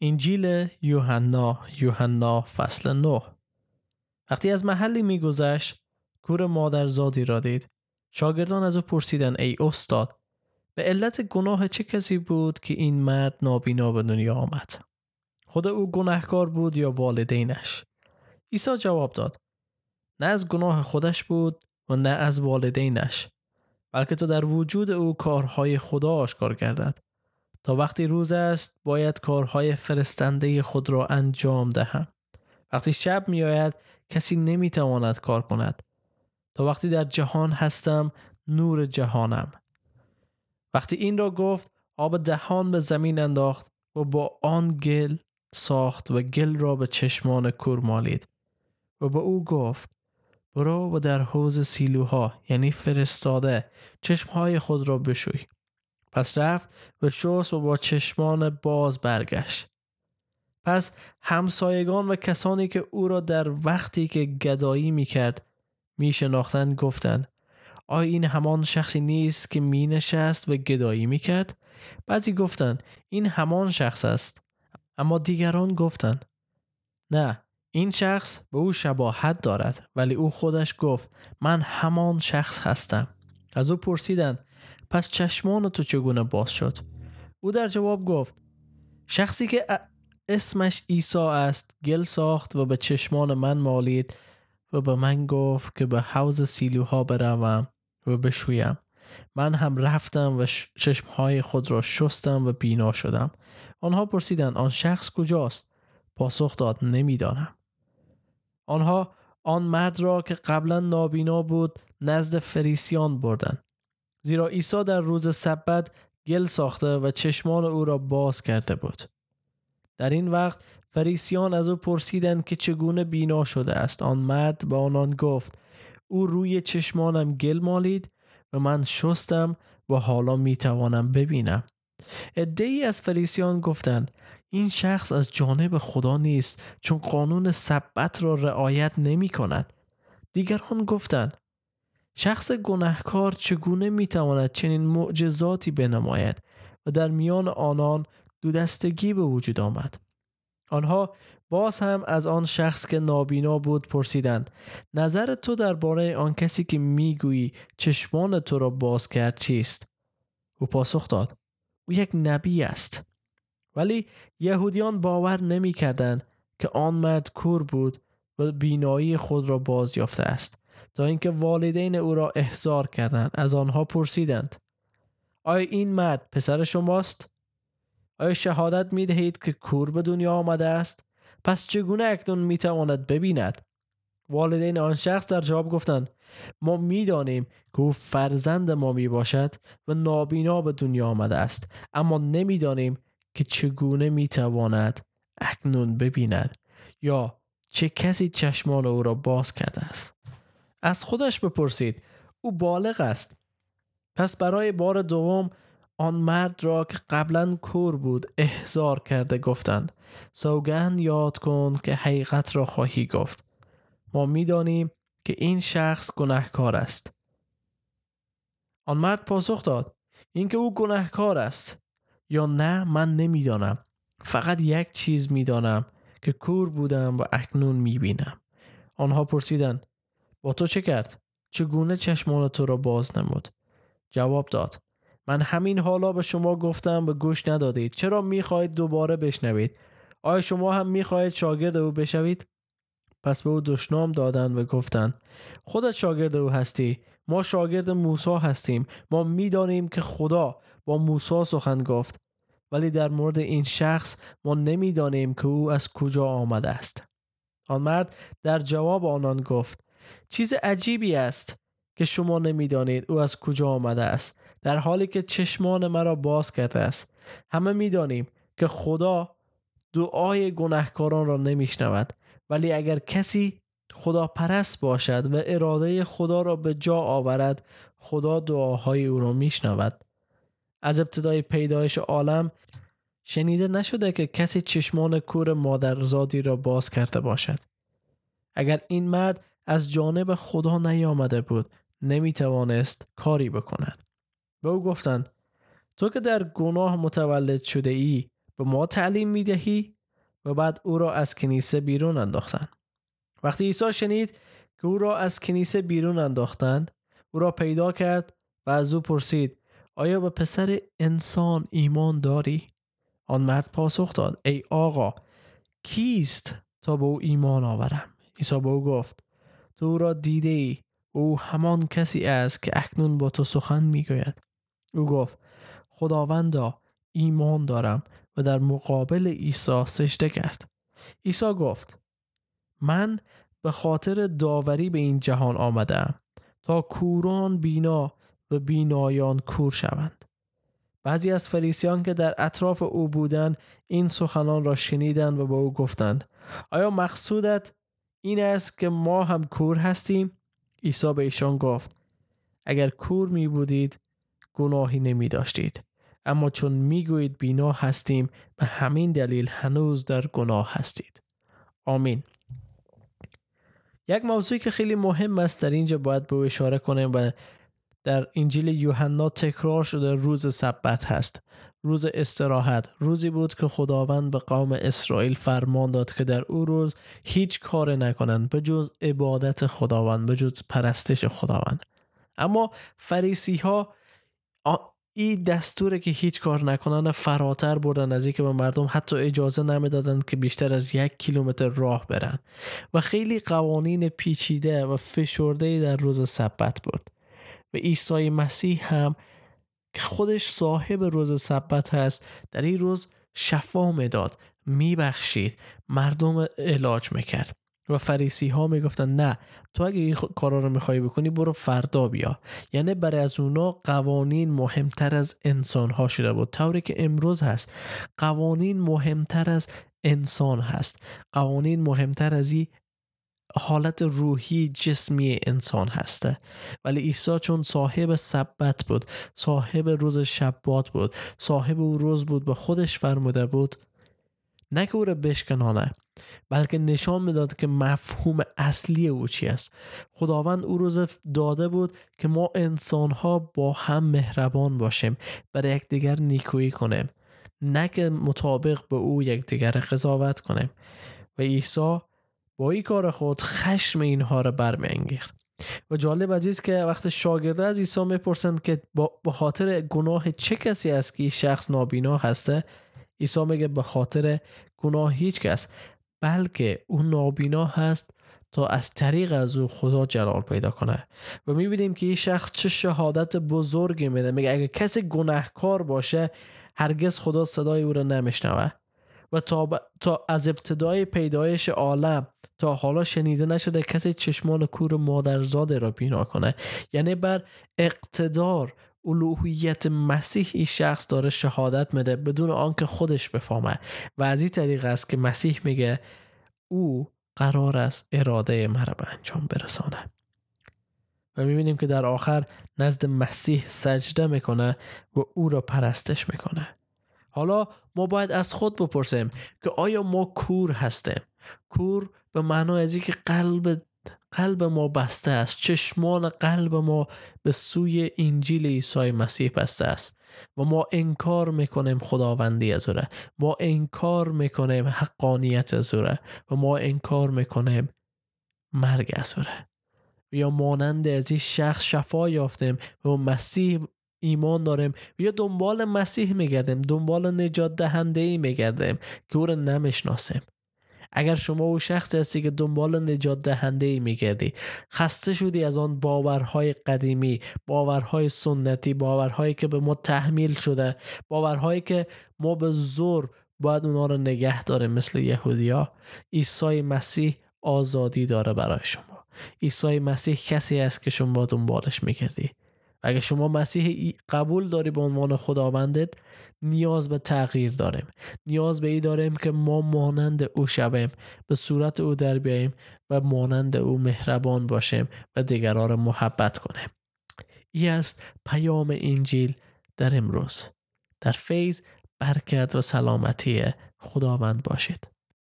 انجیل یوحنا یوحنا فصل 9 وقتی از محلی میگذشت کور مادرزادی را دید. شاگردان از او پرسیدن ای استاد به علت گناه چه کسی بود که این مرد نابینا به دنیا آمد؟ خود او گناهکار بود یا والدینش؟ عیسی جواب داد نه از گناه خودش بود و نه از والدینش بلکه تو در وجود او کارهای خدا آشکار گردد. تا وقتی روز است باید کارهای فرستنده خود را انجام دهم. وقتی شب می آید کسی نمی تواند کار کند. تا وقتی در جهان هستم نور جهانم. وقتی این را گفت آب دهان به زمین انداخت و با آن گل ساخت و گل را به چشمان کور مالید و به او گفت برو و در حوز سیلوها یعنی فرستاده چشمهای خود را بشوی. پس رفت و شست و با چشمان باز برگشت. پس همسایگان و کسانی که او را در وقتی که گدایی می کرد گفتند آیا این همان شخصی نیست که می نشست و گدایی می کرد؟ بعضی گفتند این همان شخص است. اما دیگران گفتند نه این شخص به او شباهت دارد ولی او خودش گفت من همان شخص هستم. از او پرسیدند پس چشمان تو چگونه باز شد؟ او در جواب گفت شخصی که اسمش عیسی است گل ساخت و به چشمان من مالید و به من گفت که به حوز سیلوها بروم و بشویم. من هم رفتم و چشمهای خود را شستم و بینا شدم. آنها پرسیدند آن شخص کجاست؟ پاسخ داد نمی‌دانم. آنها آن مرد را که قبلا نابینا بود نزد فریسیان بردند. زیرا عیسی در روز سبت گل ساخته و چشمان او را باز کرده بود. در این وقت فریسیان از او پرسیدند که چگونه بینا شده است. آن مرد به آنان گفت او روی چشمانم گل مالید و من شستم و حالا می توانم ببینم. ای از فریسیان گفتند این شخص از جانب خدا نیست چون قانون سبت را رعایت نمی کند دیگران گفتند شخص گناهکار چگونه می‌تواند چنین معجزاتی بنماید و در میان آنان دودستگی به وجود آمد؟ آنها باز هم از آن شخص که نابینا بود پرسیدند نظر تو درباره آن کسی که می‌گویی چشمان تو را باز کرد چیست؟ او پاسخ داد او یک نبی است. ولی یهودیان باور نمی‌کردند که آن مرد کور بود و بینایی خود را باز یافته است. تا اینکه والدین او را احضار کردند. از آنها پرسیدند آیا این مرد پسر شماست؟ آیا شهادت می دهید که کور به دنیا آمده است؟ پس چگونه اکنون می تواند ببیند؟ والدین آن شخص در جواب گفتند ما می‌دانیم که او فرزند ما می باشد و نابینا به دنیا آمده است. اما نمی‌دانیم که چگونه می تواند اکنون ببیند یا چه کسی چشمان او را باز کرده است. از خودش بپرسید. او بالغ است. پس برای بار دوم آن مرد را که قبلا کور بود احضار کرده گفتند. سوگند یاد کن که حقیقت را خواهی گفت. ما می‌دانیم که این شخص گناهکار است. آن مرد پاسخ داد. اینکه او گناهکار است. یا نه من نمی‌دانم. فقط یک چیز می‌دانم که کور بودم و اکنون می‌بینم. آنها پرسیدند. با تو چه کرد؟ چگونه چشمان تو را باز نمود؟ جواب داد. من همین حالا به شما گفتم به گوش ندادید. چرا می‌خواهید دوباره بشنوید؟ آیا شما هم می‌خواهید شاگرد او بشوید؟ پس به او دشنام دادند و گفتند خودت شاگرد او هستی. ما شاگرد موسی هستیم. ما می‌دانیم که خدا با موسی سخن گفت. ولی در مورد این شخص ما نمی‌دانیم که او از کجا آمده است. آن مرد در جواب آنان گفت چیز عجیبی است که شما نمی‌دانید او از کجا آمده است در حالی که چشمان مرا باز کرده است. همه می‌دانیم که خدا دعای گناهکاران را نمیشنود ولی اگر کسی خدا پرست باشد و اراده خدا را به جا آورد خدا دعاهای او را میشنود. از ابتدای پیدایش عالم شنیده نشده که کسی چشمان کور مادرزادی را باز کرده باشد. اگر این مرد از جانب خدا نیامده بود. نمی توانست کاری بکند. به او گفتند تو که در گناه متولد شده ای به ما تعلیم می‌دهی؟ و بعد او را از کنیسه بیرون انداختند. وقتی عیسی شنید که او را از کنیسه بیرون انداختند او را پیدا کرد و از او پرسید آیا به پسر انسان ایمان داری؟ آن مرد پاسخ داد ای آقا کیست تا به او ایمان آورم؟ عیسی به او گفت او را دیده ای او همان کسی است که اکنون با تو سخن می‌گوید. او گفت خداوندا ایمان دارم. و در مقابل عیسی سجده کرد. عیسی گفت من به خاطر داوری به این جهان آمدم تا کوران بینا و بینایان کور شوند. بعضی از فریسیان که در اطراف او بودند این سخنان را شنیدند و به او گفتند آیا مقصودت این است که ما هم کور هستیم. عیسی به ایشان گفت اگر کور می بودید گناهی نمی داشتید اما چون می گویید بینا هستیم به همین دلیل هنوز در گناه هستید. آمین. یک موضوعی که خیلی مهم است در اینجا باید به اشاره کنیم و در انجیل یوحنا تکرار شده روز سبت هست. روز استراحت. روزی بود که خداوند به قوم اسرائیل فرمان داد که در او روز هیچ کار نکنند به جز عبادت خداوند به جز پرستش خداوند. اما فریسی ها این دستوره که هیچ کار نکنن فراتر بردن از اینکه به مردم حتی اجازه نمی‌دادند که بیشتر از یک کیلومتر راه برن و خیلی قوانین پیچیده و فشرده در روز سبت بود و عیسی مسیح هم که خودش صاحب روز سبت هست در این روز شفا می‌داد میبخشید مردم علاج می‌کرد. و فریسی ها می‌گفتن نه تو اگه این کارا رو می‌خوای بکنی برو فردا بیا. یعنی برای از اونا قوانین مهمتر از انسان ها شده بود. طوری که امروز هست قوانین مهمتر از انسان هست. قوانین مهمتر از این حالت روحی جسمی انسان هسته. ولی عیسی چون صاحب سبت بود صاحب روز شبات بود صاحب او روز بود به خودش فرموده بود نه که او را بشکنانه بلکه نشان می‌داد که مفهوم اصلی او چی است. خداوند او روز داده بود که ما انسان ها با هم مهربان باشیم برای یکدیگر نیکویی کنیم نه که مطابق به او یکدیگر قضاوت کنیم. و عیسی با این کار خود خشم اینها را برمیانگیخت. و جالب عزیز که وقت شاگرده از عیسی می‌پرسند که با خاطر گناه چه کسی است که شخص نابینا هسته عیسی میگه به خاطر گناه هیچ کس بلکه اون نابینا هست تا از طریق از او خدا جلال پیدا کنه. و می‌بینیم که این شخص چه شهادت بزرگی میده. میگه اگه کسی گناهکار باشه هرگز خدا صدای او را نمیشنوه. و تا, تا از ابتدای پیدایش عالم تا حالا شنیده نشده کسی چشمان کور مادرزاده را بینا کنه. یعنی بر اقتدار الوهیت مسیح این شخص داره شهادت میده بدون آنکه خودش بفهمه. و از این طریق است که مسیح میگه او قرار است اراده مرا به انجام برسانه و می‌بینیم که در آخر نزد مسیح سجده می‌کنه و او را پرستش می‌کنه. حالا ما باید از خود بپرسیم که آیا ما کور هستیم؟ کور به معنای از که قلب قلب ما بسته است چشمان قلب ما به سوی انجیل عیسی مسیح بسته است و ما انکار می‌کنیم خداوندی از اوره. ما انکار می‌کنیم حقانیت از اوره و ما انکار می‌کنیم مرگ از اوره. یا مانند از این شخص شفا یافتیم و مسیح ایمان داریم یا دنبال مسیح میگردیم دنبال نجات دهنده ای میگردیم که او را نمی‌شناسیم. اگر شما او شخص هستی که دنبال نجات دهنده ای میگردی خسته شدی از آن باورهای قدیمی باورهای سنتی باورهایی که به ما تحمیل شده باورهایی که ما به زور باید اونا رو نگه داره مثل یهودیا عیسی مسیح آزادی داره برای شما. عیسی مسیح کسی است که شما دنبالش میگردی. اگر شما مسیح قبول داری به عنوان خداوندت نیاز به تغییر داریم. نیاز به ای داریم که ما مانند او شویم به صورت او در بیاییم و مانند او مهربان باشیم و دیگران را محبت کنیم. ای است پیام انجیل در امروز. در فیض برکت و سلامتی خداوند باشید.